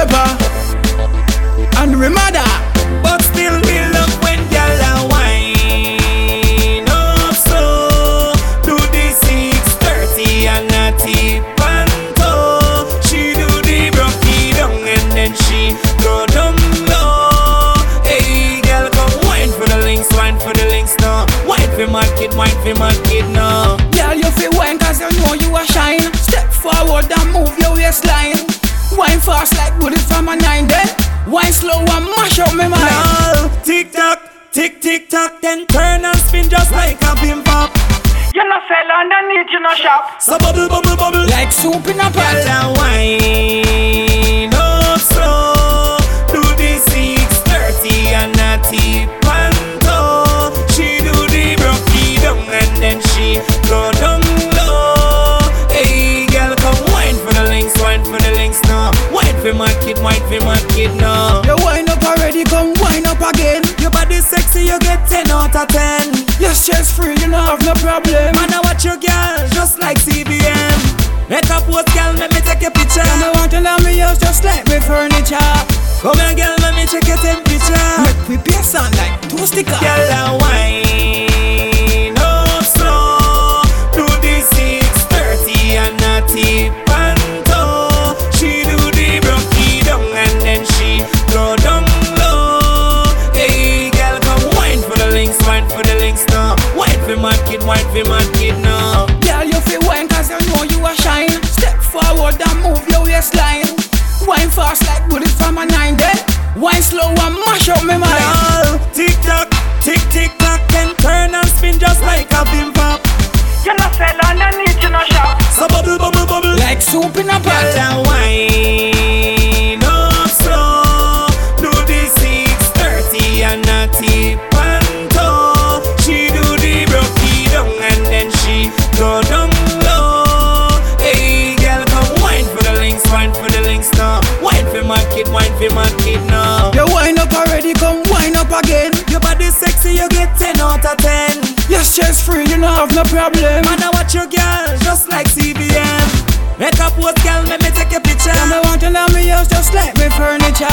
forever. And remember, But still me love when gyal a wine up so Do the 630 and a tip and toe She do the brocky down and then she go down low Hey girl come wine for the Linkz, wine for the Linkz now Wine for my kid, wine for my kid now girl, you feel wine cause you know you are shine. Step forward and move your waistline. Wine fast like bullet from a nine then. Wine slow and mash up my mind. Now tick tock, tick tick tock Then turn and spin just like a pimp pop You no sell underneath, you no shop. So bubble bubble bubble Like soup in a pot. Gyal a wine up slow Do the 630 and a tip don't have no problem. Man, I watch your girl just like CBM Make a post, girl, let me take a picture And I want to love me house just like me furniture. Come here, girl, let me check your temperature Make we pay sound like two stickers. Girl, a wine Wine for my kid, wine for my kid now Girl, you feel wine cause you know you are shine. Step forward and move your waistline. Wine fast like bullet from a nine then. Wine slow and mash up my mind. Girl, tick tock, tick tick tock, then turn and spin just like a pimp pop. You no sell underneath, you no shop. So bubble, bubble, bubble. Like soup in a Girl, pot. a Body sexy, you get 10 out of 10. You're stress free, you don't have no problem. Man, I watch your girl just like CBM. Make a post, girl, let me take a picture. And I want to love me house just like me furniture.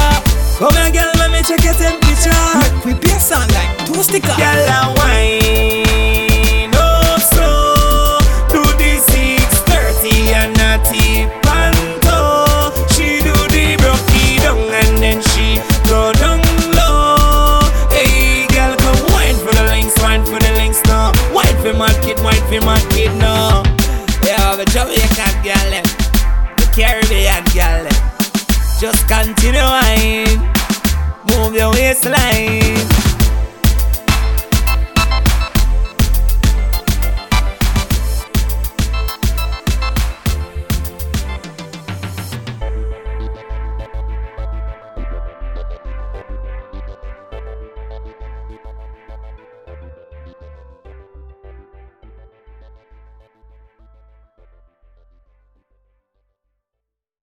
Come here, girl, let me check your temperature. Make we pay sound like two stickers. Girl, a kid now. Yeah, the Jamaican girl, them. the Caribbean girl. them. Just continue wine, move your waistline.